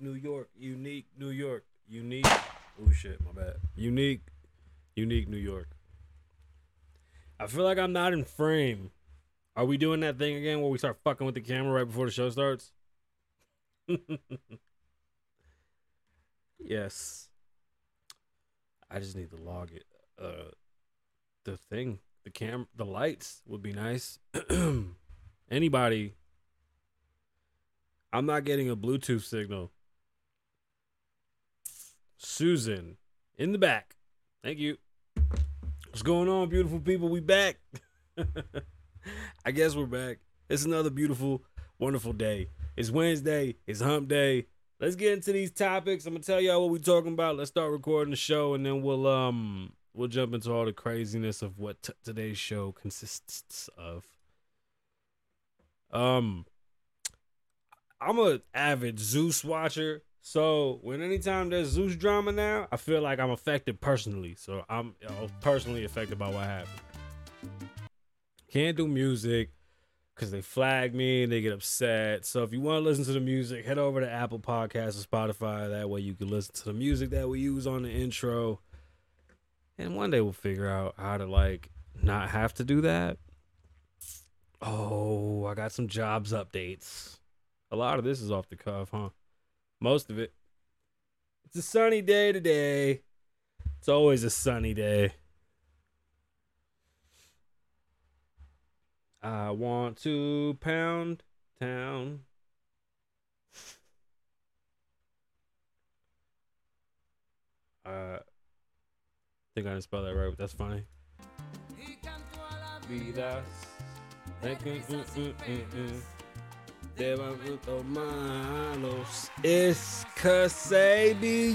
unique New York, unique New York, unique. Oh shit, my bad. Unique, unique New York. I feel like I'm not in frame. Are we doing that thing again where we start fucking with the camera right before the show starts? yes. I just need to log it. Uh, the thing, the cam, the lights would be nice. Anybody? I'm not getting a Bluetooth signal. Susan, in the back. Thank you. What's going on, beautiful people? We back. I guess we're back. It's another beautiful, wonderful day. It's Wednesday. It's hump day. Let's get into these topics. I'm gonna tell y'all what we're talking about. Let's start recording the show, and then we'll um we'll jump into all the craziness of what t- today's show consists of. Um, I'm a avid Zeus watcher, so when anytime there's Zeus drama now, I feel like I'm affected personally. So I'm personally affected by what happened. Can't do music because they flag me and they get upset. So if you want to listen to the music, head over to Apple Podcasts or Spotify. That way you can listen to the music that we use on the intro. And one day we'll figure out how to like not have to do that. Oh, I got some jobs updates. A lot of this is off the cuff, huh? Most of it. It's a sunny day today. It's always a sunny day. I want to pound town. Uh, think I didn't spell that right, but that's funny. Vidas. Mm, mm, mm, malos. Es Kasabian.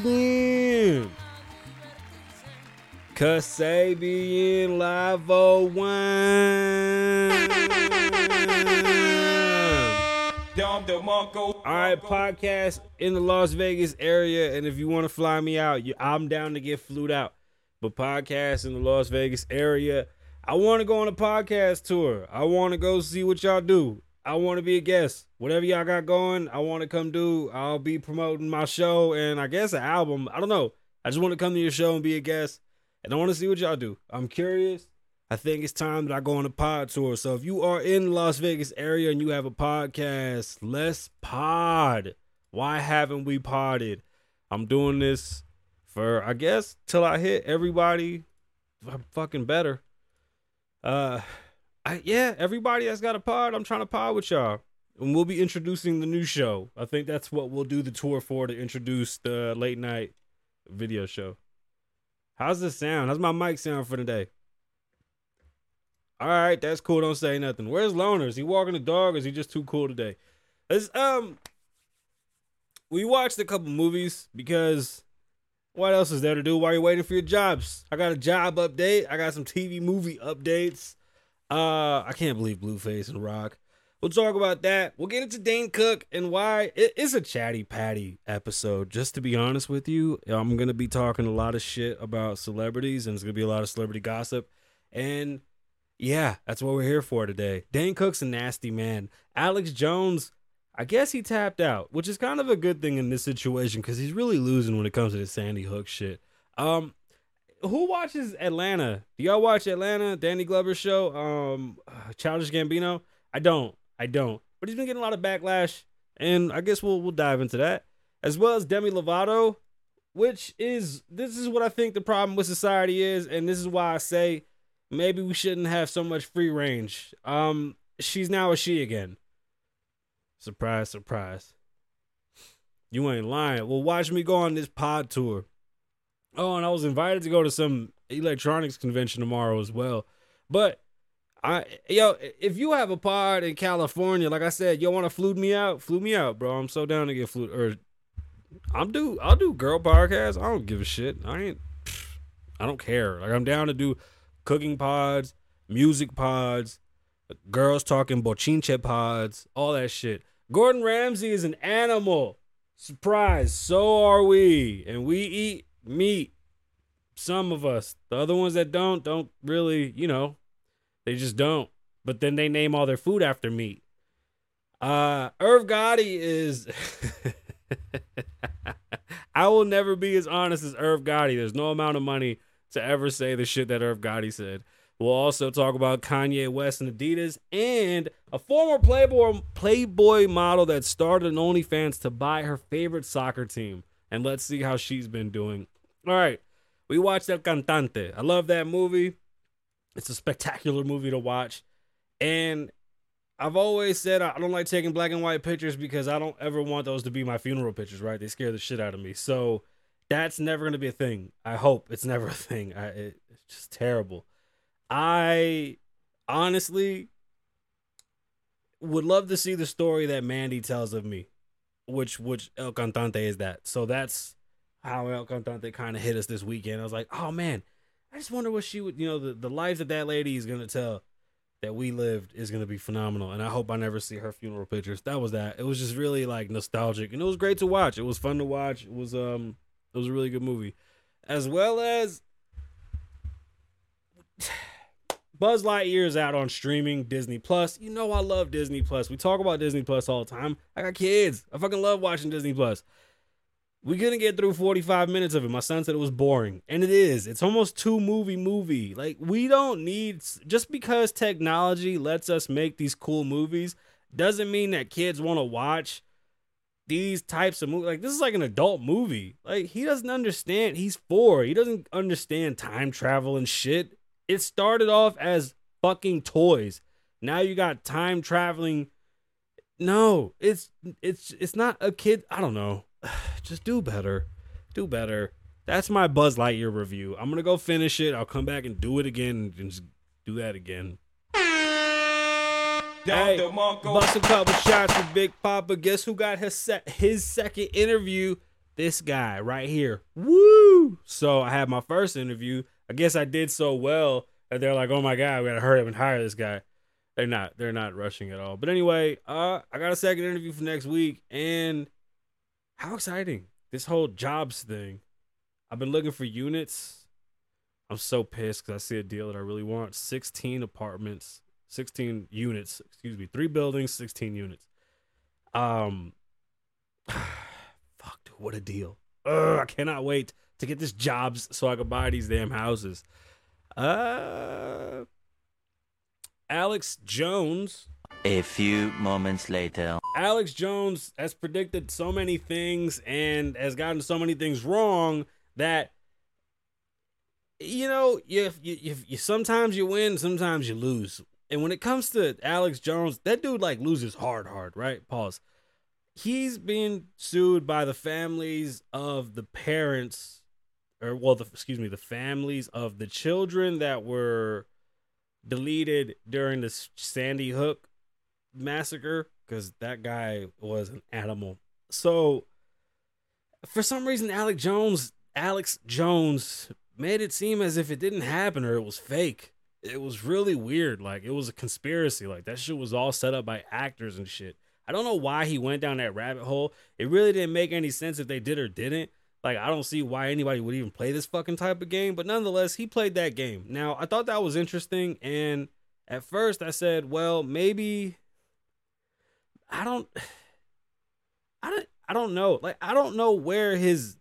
Kasabian Live 01. All right, podcast in the Las Vegas area, and if you want to fly me out, I'm down to get flued out. But podcast in the Las Vegas area, I want to go on a podcast tour. I want to go see what y'all do. I want to be a guest. Whatever y'all got going, I want to come do. I'll be promoting my show and I guess an album. I don't know. I just want to come to your show and be a guest. And I want to see what y'all do. I'm curious. I think it's time that I go on a pod tour. So if you are in Las Vegas area and you have a podcast, let's pod. Why haven't we podded? I'm doing this for I guess till I hit everybody I'm fucking better. Uh I yeah, everybody that's got a pod, I'm trying to pod with y'all. And we'll be introducing the new show. I think that's what we'll do the tour for to introduce the late night video show. How's this sound? How's my mic sound for today? All right, that's cool. Don't say nothing. Where's Loner? Is he walking the dog or is he just too cool today? It's, um, we watched a couple movies because what else is there to do while you're waiting for your jobs? I got a job update. I got some TV movie updates. Uh, I can't believe Blueface and Rock. We'll talk about that. We'll get into Dane Cook and why it is a chatty patty episode. Just to be honest with you, I'm gonna be talking a lot of shit about celebrities, and it's gonna be a lot of celebrity gossip. And yeah, that's what we're here for today. Dane Cook's a nasty man. Alex Jones, I guess he tapped out, which is kind of a good thing in this situation because he's really losing when it comes to the Sandy Hook shit. Um, who watches Atlanta? Do y'all watch Atlanta? Danny Glover show? Um, Childish Gambino? I don't. I don't. But he's been getting a lot of backlash, and I guess we'll we'll dive into that as well as Demi Lovato, which is this is what I think the problem with society is, and this is why I say maybe we shouldn't have so much free range. Um, she's now a she again. Surprise, surprise. You ain't lying. Well, watch me go on this pod tour. Oh, and I was invited to go to some electronics convention tomorrow as well. But I yo, if you have a pod in California, like I said, you want to flew me out, flew me out, bro. I'm so down to get flew or I'm do I'll do girl podcasts. I don't give a shit. I ain't I don't care. Like I'm down to do cooking pods, music pods, girls talking bochinche pods, all that shit. Gordon Ramsay is an animal. Surprise, so are we. And we eat meat. Some of us. The other ones that don't, don't really, you know, they just don't. But then they name all their food after meat. Uh Irv Gotti is I will never be as honest as Irv Gotti. There's no amount of money to ever say the shit that Irv Gotti said. We'll also talk about Kanye West and Adidas and a former Playboy Playboy model that started an OnlyFans to buy her favorite soccer team. And let's see how she's been doing. All right. We watched El Cantante. I love that movie. It's a spectacular movie to watch. And I've always said I don't like taking black and white pictures because I don't ever want those to be my funeral pictures, right? They scare the shit out of me. So that's never going to be a thing. I hope it's never a thing. I, it, it's just terrible. I honestly would love to see the story that Mandy tells of me, which which El Cantante is that. So that's how El Cantante kind of hit us this weekend. I was like, oh man, I just wonder what she would, you know, the, the life that that lady is going to tell that we lived is going to be phenomenal. And I hope I never see her funeral pictures. That was that. It was just really like nostalgic and it was great to watch. It was fun to watch. It was, um, it was a really good movie. As well as Buzz Lightyear is out on streaming Disney Plus. You know I love Disney Plus. We talk about Disney Plus all the time. I got kids. I fucking love watching Disney Plus. We couldn't get through 45 minutes of it. My son said it was boring. And it is. It's almost two movie movie. Like we don't need just because technology lets us make these cool movies doesn't mean that kids want to watch these types of movies. Like this is like an adult movie. Like he doesn't understand. He's 4. He doesn't understand time travel and shit. It started off as fucking toys. Now you got time traveling. No, it's it's it's not a kid. I don't know. Just do better. Do better. That's my Buzz Lightyear review. I'm gonna go finish it. I'll come back and do it again and just do that again. Hey, bust a couple shots for Big Papa. Guess who got his set his second interview? This guy right here. Woo! So I had my first interview. I guess I did so well that they're like, "Oh my god, we gotta hurry up and hire this guy." They're not. They're not rushing at all. But anyway, uh, I got a second interview for next week, and how exciting this whole jobs thing. I've been looking for units. I'm so pissed because I see a deal that I really want. 16 apartments, 16 units, excuse me, three buildings, 16 units. Um, fuck, dude, what a deal. Ugh, I cannot wait to get this jobs so I can buy these damn houses. Uh, Alex Jones a few moments later. Alex Jones has predicted so many things and has gotten so many things wrong that you know, you, you, you, sometimes you win, sometimes you lose. And when it comes to Alex Jones, that dude like loses hard, hard, right? Pause. He's being sued by the families of the parents, or well, the, excuse me, the families of the children that were deleted during the Sandy Hook massacre because that guy was an animal. So for some reason, Alex Jones, Alex Jones made it seem as if it didn't happen or it was fake. It was really weird. Like it was a conspiracy. Like that shit was all set up by actors and shit. I don't know why he went down that rabbit hole. It really didn't make any sense if they did or didn't. Like I don't see why anybody would even play this fucking type of game, but nonetheless, he played that game. Now, I thought that was interesting and at first I said, well, maybe I don't I don't I don't know. Like I don't know where his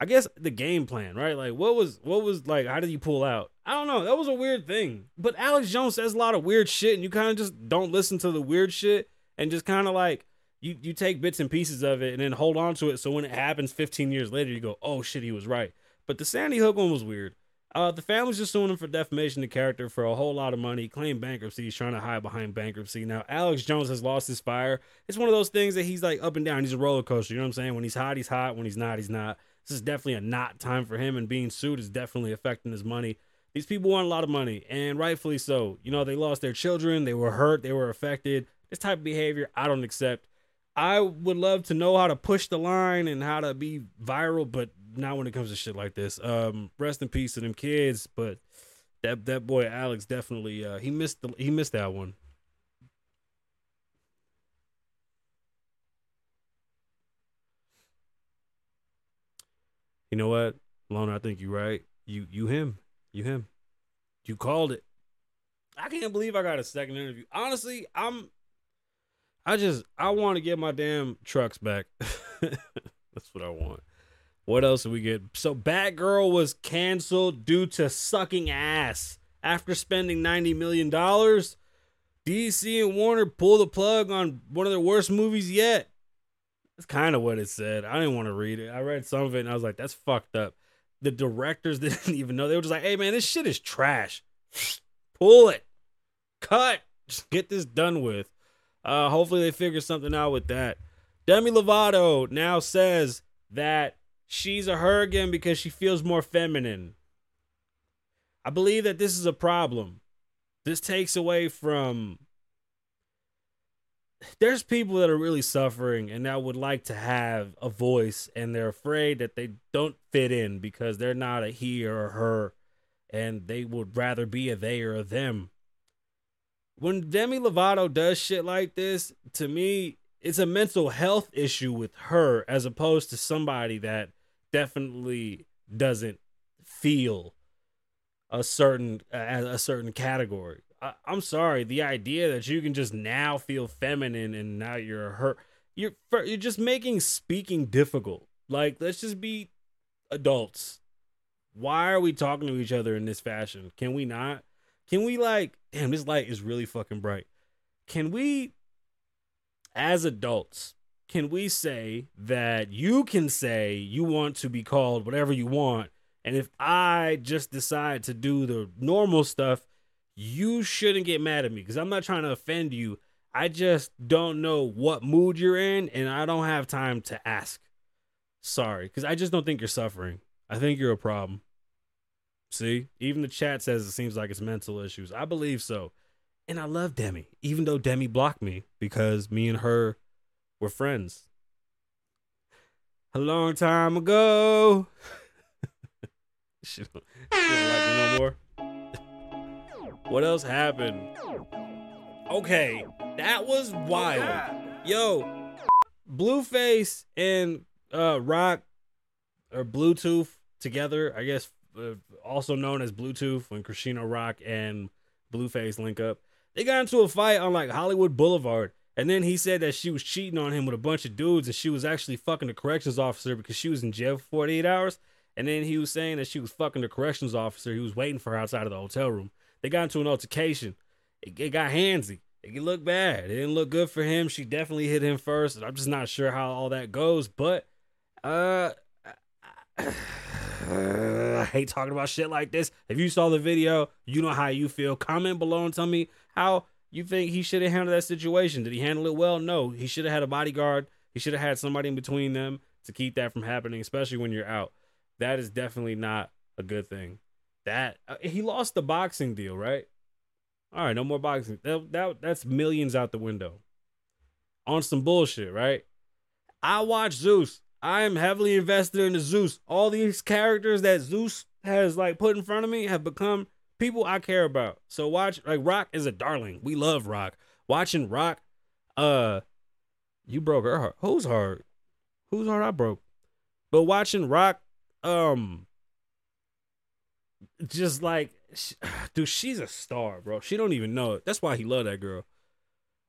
I guess the game plan, right? Like what was what was like how did he pull out? I don't know. That was a weird thing. But Alex Jones says a lot of weird shit and you kind of just don't listen to the weird shit and just kind of like you you take bits and pieces of it and then hold on to it so when it happens 15 years later you go, "Oh shit, he was right." But the Sandy Hook one was weird. Uh, the family's just suing him for defamation of character for a whole lot of money. Claimed bankruptcy. He's trying to hide behind bankruptcy. Now, Alex Jones has lost his fire. It's one of those things that he's like up and down. He's a roller coaster. You know what I'm saying? When he's hot, he's hot. When he's not, he's not. This is definitely a not time for him, and being sued is definitely affecting his money. These people want a lot of money, and rightfully so. You know, they lost their children, they were hurt, they were affected. This type of behavior, I don't accept. I would love to know how to push the line and how to be viral, but not when it comes to shit like this. Um, rest in peace to them kids, but that that boy Alex definitely uh, he missed the, he missed that one. You know what, Lona? I think you're right. You you him, you him. You called it. I can't believe I got a second interview. Honestly, I'm I just I want to get my damn trucks back. That's what I want. What else did we get? So Batgirl was canceled due to sucking ass after spending ninety million dollars. DC and Warner pull the plug on one of their worst movies yet. That's kind of what it said. I didn't want to read it. I read some of it and I was like, that's fucked up. The directors didn't even know. They were just like, hey man, this shit is trash. Pull it. Cut. Just get this done with. Uh, hopefully they figure something out with that. Demi Lovato now says that she's a her again because she feels more feminine. I believe that this is a problem. This takes away from. There's people that are really suffering and that would like to have a voice, and they're afraid that they don't fit in because they're not a he or a her, and they would rather be a they or a them. When Demi Lovato does shit like this, to me, it's a mental health issue with her as opposed to somebody that definitely doesn't feel a certain a certain category. I, am sorry, the idea that you can just now feel feminine and now you're her, you're you're just making speaking difficult. Like, let's just be adults. Why are we talking to each other in this fashion? Can we not? Can we like, damn, this light is really fucking bright. Can we, as adults, can we say that you can say you want to be called whatever you want? And if I just decide to do the normal stuff, you shouldn't get mad at me because I'm not trying to offend you. I just don't know what mood you're in and I don't have time to ask. Sorry, because I just don't think you're suffering. I think you're a problem. See, even the chat says it seems like it's mental issues. I believe so. And I love Demi, even though Demi blocked me because me and her were friends. A long time ago. she, don't, she don't like me no more. what else happened? Okay, that was wild. Yo, Blueface and uh Rock or Bluetooth together, I guess uh, also known as Bluetooth, when Chrisean Rock and Blueface link up. They got into a fight on like Hollywood Boulevard. And then he said that she was cheating on him with a bunch of dudes and she was actually fucking the corrections officer because she was in jail for 48 hours. And then he was saying that she was fucking the corrections officer. He was waiting for her outside of the hotel room. They got into an altercation. It, it got handsy. It looked bad. It didn't look good for him. She definitely hit him first. I'm just not sure how all that goes. But uh I hate talking about shit like this. If you saw the video, you know how you feel. Comment below and tell me how you think he should have handled that situation. Did he handle it well? No. He should have had a bodyguard. He should have had somebody in between them to keep that from happening, especially when you're out. That is definitely not a good thing. That uh, he lost the boxing deal, right? All right, no more boxing. That, that that's millions out the window. On some bullshit, right? I watch Zeus. I am heavily invested in the Zeus. All these characters that Zeus has like put in front of me have become people I care about. So watch like Rock is a darling. We love Rock. Watching Rock, uh, you broke her heart. Whose heart? Whose heart I broke? But watching Rock, um, just like, dude, she's a star, bro. She don't even know it. That's why he loved that girl.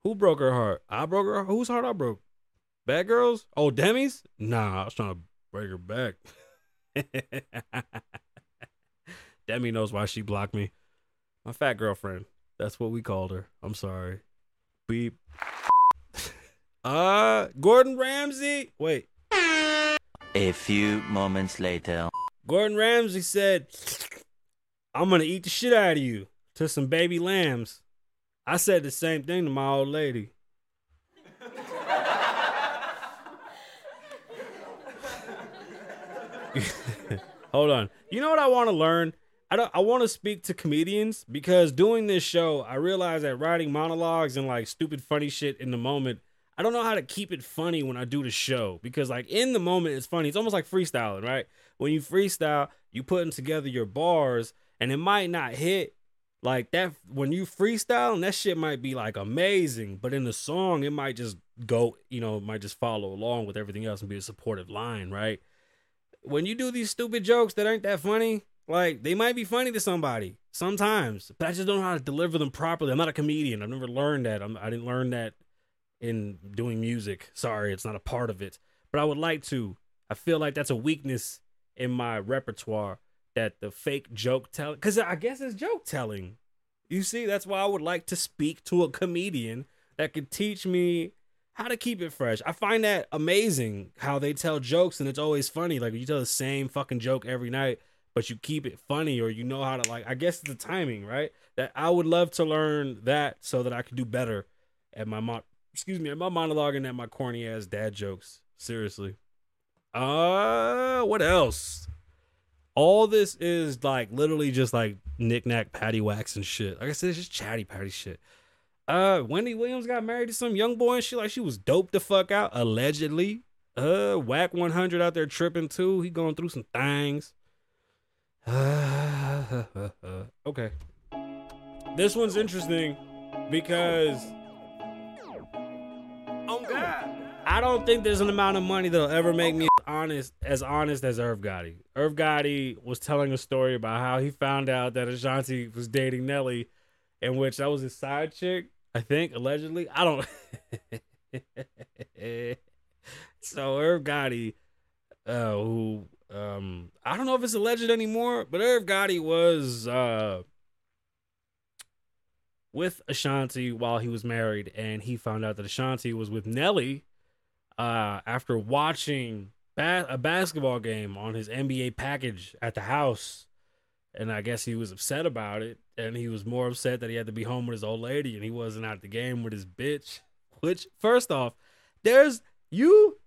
Who broke her heart? I broke her. Whose heart I broke? Bad girls? Oh, Demi's? Nah, I was trying to break her back. Demi knows why she blocked me. My fat girlfriend. That's what we called her. I'm sorry. Beep. Uh, Gordon Ramsay. Wait. A few moments later. Gordon Ramsay said, I'm going to eat the shit out of you to some baby lambs. I said the same thing to my old lady. Hold on. You know what I want to learn? I don't I want to speak to comedians because doing this show, I realize that writing monologues and like stupid funny shit in the moment, I don't know how to keep it funny when I do the show because like in the moment it's funny. It's almost like freestyling, right? When you freestyle, you putting together your bars and it might not hit like that when you freestyle and that shit might be like amazing, but in the song it might just go, you know, might just follow along with everything else and be a supportive line, right? When you do these stupid jokes that aren't that funny, like they might be funny to somebody sometimes, but I just don't know how to deliver them properly. I'm not a comedian. I've never learned that. I'm, I didn't learn that in doing music. Sorry, it's not a part of it, but I would like to. I feel like that's a weakness in my repertoire that the fake joke telling, because I guess it's joke telling. You see, that's why I would like to speak to a comedian that could teach me how to keep it fresh. I find that amazing how they tell jokes and it's always funny. Like you tell the same fucking joke every night, but you keep it funny or you know how to like I guess it's the timing, right? That I would love to learn that so that I could do better at my mo- excuse me, at my monologue and at my corny ass dad jokes. Seriously. Uh what else? All this is like literally just like knickknack patty and shit. Like I said, it's just chatty patty shit. Uh, Wendy Williams got married to some young boy and she like she was dope the fuck out allegedly. Uh, Wack 100 out there tripping too. He going through some things. okay. This one's interesting because oh god, I don't think there's an amount of money that'll ever make me honest as honest as Irv Gotti. Irv Gotti was telling a story about how he found out that Ashanti was dating Nelly, in which that was his side chick, I think, allegedly. I don't. so Irv Gotti, uh, who um, I don't know if it's alleged anymore, but Irv Gotti was uh with Ashanti while he was married, and he found out that Ashanti was with Nelly uh, after watching ba- a basketball game on his NBA package at the house. And I guess he was upset about it. And he was more upset that he had to be home with his old lady and he wasn't at the game with his bitch. Which, first off, there's you.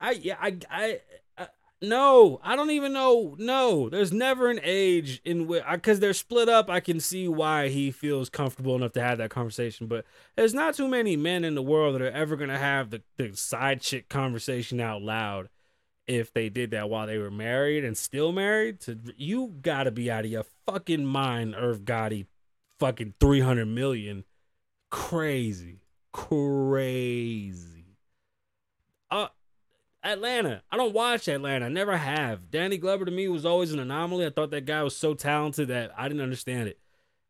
I, yeah, I, I, uh, no, I don't even know. No, there's never an age in which, because they're split up, I can see why he feels comfortable enough to have that conversation. But there's not too many men in the world that are ever going to have the, the side chick conversation out loud if they did that while they were married and still married. To You got to be out of your fucking mind, Irv Gotti. Fucking 300 million. Crazy. Crazy. Uh, Atlanta. I don't watch Atlanta. I never have. Danny Glover to me was always an anomaly. I thought that guy was so talented that I didn't understand it.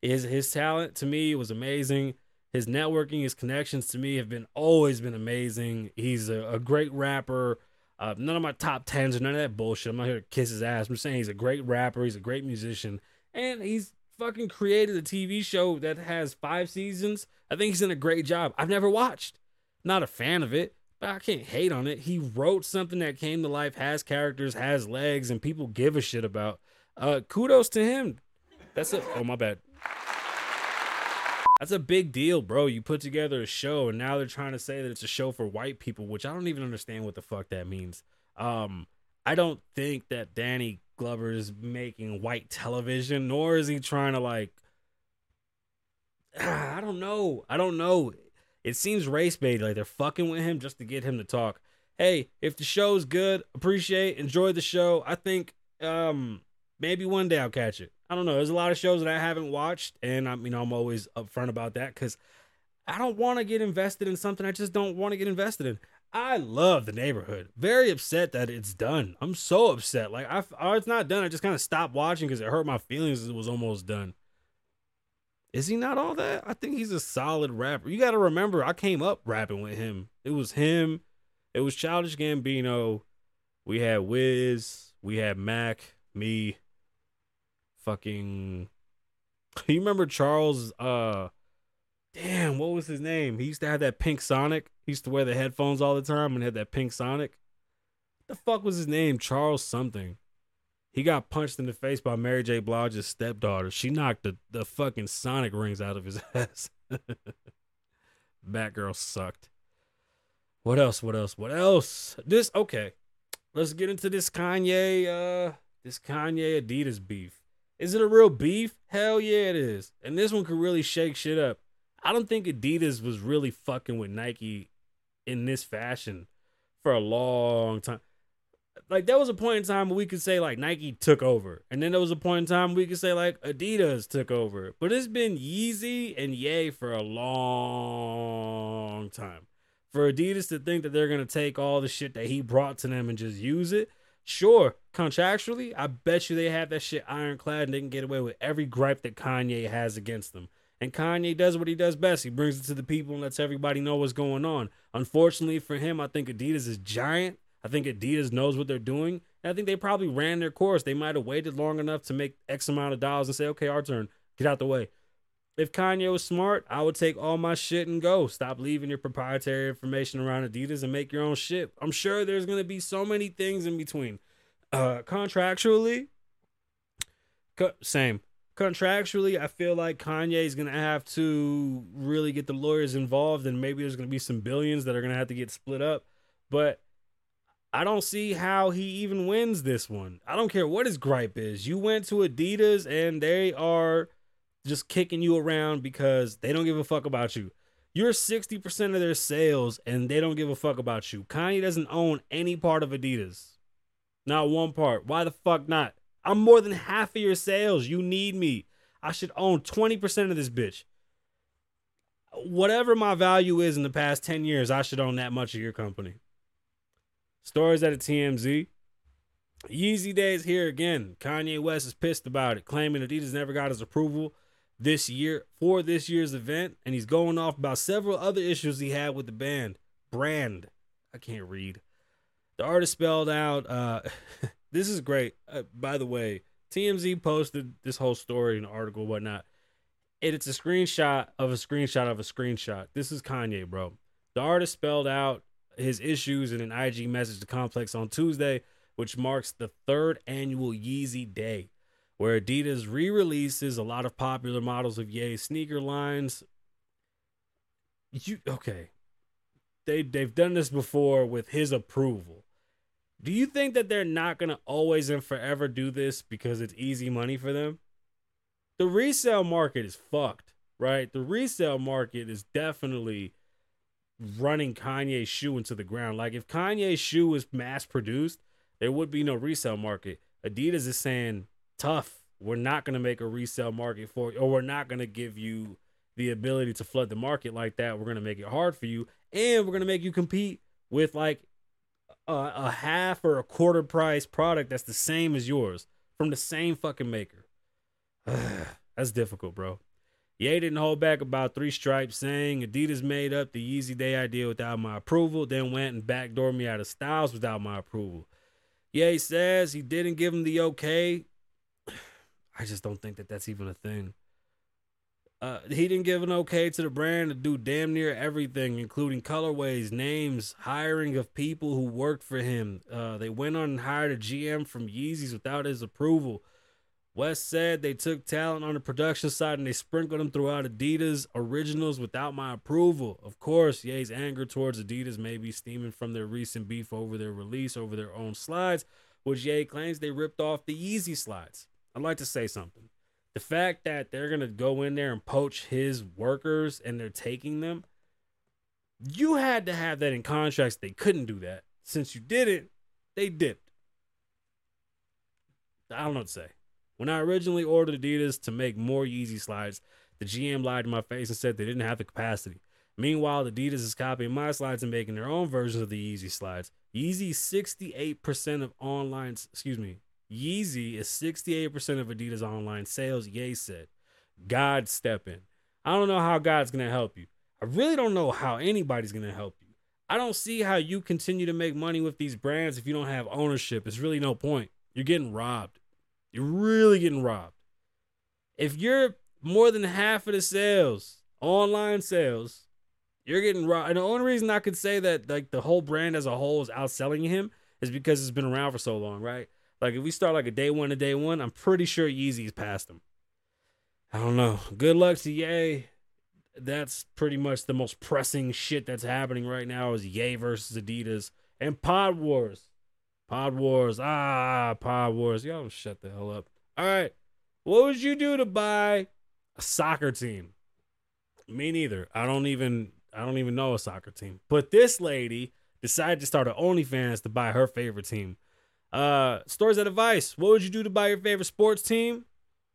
His his talent to me was amazing. His networking, his connections to me have been always been amazing. He's a, a great rapper. Uh, none of my top tens or none of that bullshit. I'm not here to kiss his ass. I'm saying he's a great rapper. He's a great musician, and he's fucking created a TV show that has five seasons. I think he's done a great job. I've never watched. Not a fan of it but I can't hate on it. He wrote something that came to life, has characters, has legs, and people give a shit about. Uh, kudos to him. That's it. oh my bad. That's a big deal, bro. You put together a show, and now they're trying to say that it's a show for white people, which I don't even understand what the fuck that means. Um, I don't think that Danny Glover is making white television, nor is he trying to like. I don't know. I don't know it seems race bait. Like they're fucking with him just to get him to talk. Hey, if the show's good, appreciate, enjoy the show. I think um maybe one day I'll catch it. I don't know. There's a lot of shows that I haven't watched, and you know I'm always upfront about that because I don't want to get invested in something I just don't want to get invested in. I love the neighborhood. Very upset that it's done. I'm so upset. Like I, oh, it's not done. I just kind of stopped watching because it hurt my feelings. It was almost done. Is he not all that? I think he's a solid rapper. You got to remember, I came up rapping with him. It was him. It was Childish Gambino. We had Wiz. We had Mac. Me. Fucking. You remember Charles? Uh, damn, what was his name? He used to have that pink Sonic. He used to wear the headphones all the time and had that pink Sonic. the fuck was his name? Charles something. He got punched in the face by Mary J. Blige's stepdaughter. She knocked the, the fucking Sonic rings out of his ass. Batgirl sucked. What else? What else? What else? This okay. Let's get into this Kanye uh this Kanye Adidas beef. Is it a real beef? Hell yeah it is. And this one could really shake shit up. I don't think Adidas was really fucking with Nike in this fashion for a long time like there was a point in time where we could say like Nike took over, and then there was a point in time we could say like Adidas took over. But it's been Yeezy and Yay for a long time. For Adidas to think that they're gonna take all the shit that he brought to them and just use it, sure, contractually, I bet you they have that shit ironclad and they can get away with every gripe that Kanye has against them. And Kanye does what he does best. He brings it to the people and lets everybody know what's going on. Unfortunately for him, I think Adidas is giant. I think Adidas knows what they're doing. And I think they probably ran their course. They might have waited long enough to make X amount of dollars and say, okay, our turn. Get out the way. If Kanye was smart, I would take all my shit and go. Stop leaving your proprietary information around Adidas and make your own shit. I'm sure there's going to be so many things in between. Uh, contractually, co- same. Contractually, I feel like Kanye is going to have to really get the lawyers involved, and maybe there's going to be some billions that are going to have to get split up. But I don't see how he even wins this one. I don't care what his gripe is. You went to Adidas and they are just kicking you around because they don't give a fuck about you. You're 60% of their sales and they don't give a fuck about you. Kanye doesn't own any part of Adidas. Not one part. Why the fuck not? I'm more than half of your sales. You need me. I should own 20% of this bitch. Whatever my value is in the past 10 years, I should own that much of your company. Stories at a TMZ. Yeezy days here again. Kanye West is pissed about it, claiming Adidas never got his approval this year for this year's event, and he's going off about several other issues he had with the band. Brand. I can't read. The artist spelled out. Uh, this is great. Uh, by the way, TMZ posted this whole story, an article, whatnot. And it's a screenshot of a screenshot of a screenshot. This is Kanye, bro. The artist spelled out his issues in an IG message to Complex on Tuesday, which marks the third annual Yeezy Day, where Adidas re releases a lot of popular models of Ye sneaker lines. You okay. They they've done this before with his approval. Do you think that they're not gonna always and forever do this because it's easy money for them? The resale market is fucked, right? The resale market is definitely running Kanye's shoe into the ground. Like if Kanye's shoe was mass produced, there would be no resale market. Adidas is saying, tough. We're not going to make a resale market for you, or we're not going to give you the ability to flood the market like that. We're going to make it hard for you, and we're going to make you compete with like a, a half or a quarter price product that's the same as yours from the same fucking maker. that's difficult, bro. Ye didn't hold back about three stripes, saying Adidas made up the Yeezy Day idea without my approval, then went and backdoored me out of styles without my approval. Ye says he didn't give him the okay. I just don't think that that's even a thing. Uh, he didn't give an okay to the brand to do damn near everything, including colorways, names, hiring of people who worked for him. Uh, they went on and hired a GM from Yeezys without his approval. West said they took talent on the production side and they sprinkled them throughout Adidas originals without my approval. Of course, Ye's anger towards Adidas may be stemming from their recent beef over their release over their own slides, which Ye claims they ripped off the Yeezy slides. I'd like to say something. The fact that they're to go in there and poach his workers and they're taking them, you had to have that in contracts. They couldn't do that. Since you didn't, they dipped. I don't know what to say. When I originally ordered Adidas to make more Yeezy slides, the GM lied to my face and said they didn't have the capacity. Meanwhile, Adidas is copying my slides and making their own versions of the Yeezy slides. Yeezy 68% of online, excuse me, Yeezy is 68% of Adidas online sales, Ye said. God step in. I don't know how God's going to help you. I really don't know how anybody's going to help you. I don't see how you continue to make money with these brands if you don't have ownership. It's really no point. You're getting robbed. You're really getting robbed. If you're more than half of the sales, online sales, you're getting robbed. And the only reason I could say that like the whole brand as a whole is outselling him is because it's been around for so long, right? Like if we start like a day one to day one, I'm pretty sure Yeezy's past him. I don't know. Good luck to Ye. That's pretty much the most pressing shit that's happening right now is Ye versus Adidas and Pod Wars. Pod Wars. Ah, Pod Wars. Y'all shut the hell up. All right. What would you do to buy a soccer team? Me neither. I don't even I don't even know a soccer team. But this lady decided to start an OnlyFans to buy her favorite team. Uh stories of advice. What would you do to buy your favorite sports team?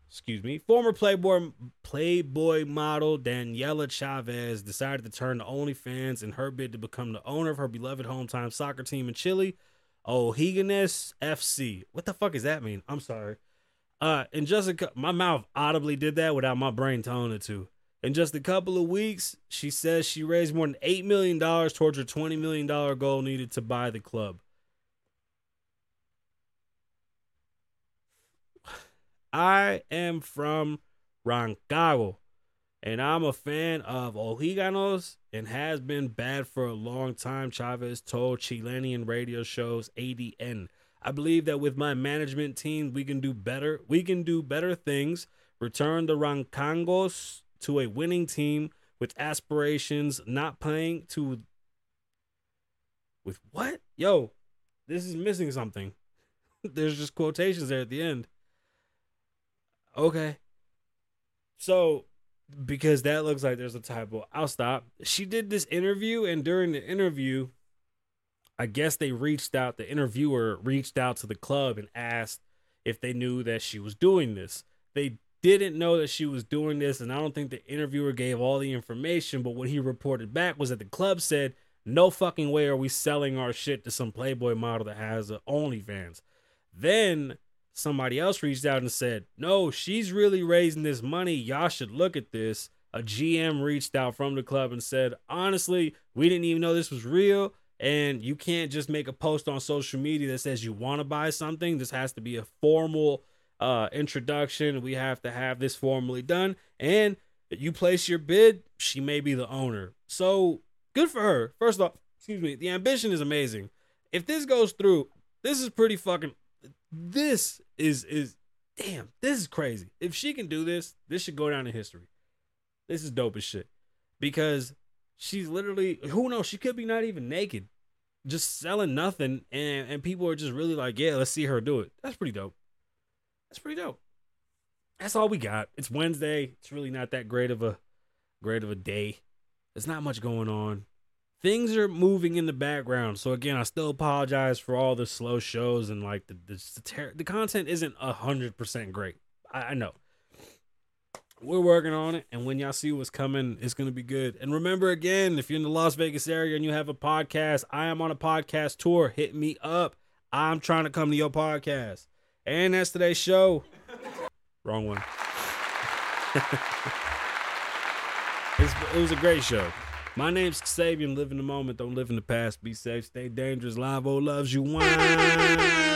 Excuse me. Former Playboy Playboy model Daniela Chavez decided to turn to OnlyFans in her bid to become the owner of her beloved hometown soccer team in Chile. O'Higgins FC. What the fuck does that mean? I'm sorry. Uh, and Jessica, my mouth audibly did that without my brain telling it to. In just a couple of weeks, she says she raised more than $8 million towards her $20 million goal needed to buy the club. I am from Rancagua, and I'm a fan of Ojiganos and has been bad for a long time, Chavez told Chilean radio shows ADN. I believe that with my management team, we can do better. We can do better things. Return the Rancangos to a winning team with aspirations, not playing to. With what? Yo, this is missing something. There's just quotations there at the end. Okay. So, because that looks like there's a typo, I'll stop. She did this interview, and during the interview, I guess they reached out, the interviewer reached out to the club and asked if they knew that she was doing this. They didn't know that she was doing this, and I don't think the interviewer gave all the information, but what he reported back was that the club said, No fucking way are we selling our shit to some Playboy model that has a OnlyFans. Then somebody else reached out and said, No, she's really raising this money. Y'all should look at this. A GM reached out from the club and said, Honestly, we didn't even know this was real. And you can't just make a post on social media that says you want to buy something. This has to be a formal uh, introduction. We have to have this formally done. And you place your bid, she may be the owner. So good for her. First off, excuse me, the ambition is amazing. If this goes through, this is pretty fucking. This is is damn. This is crazy. If she can do this, this should go down in history. This is dope as shit because she's literally who knows. She could be not even naked just selling nothing and and people are just really like, yeah, let's see her do it. That's pretty dope. That's pretty dope. That's all we got. It's Wednesday. It's really not that great of a great of a day. There's not much going on. Things are moving in the background. So again, I still apologize for all the slow shows and like the the, the, ter- the content isn't hundred percent great. I, I know. We're working on it and when y'all see what's coming it's to be good. And remember again if you're in the las vegas area and you have a podcast i am on a podcast tour. Hit me up. I'm trying to come to your podcast. And that's today's show. Wrong one. It was a great show my name's Sabian. Live in the moment, don't live in the past. Be safe, stay dangerous. Live O loves you. Wine.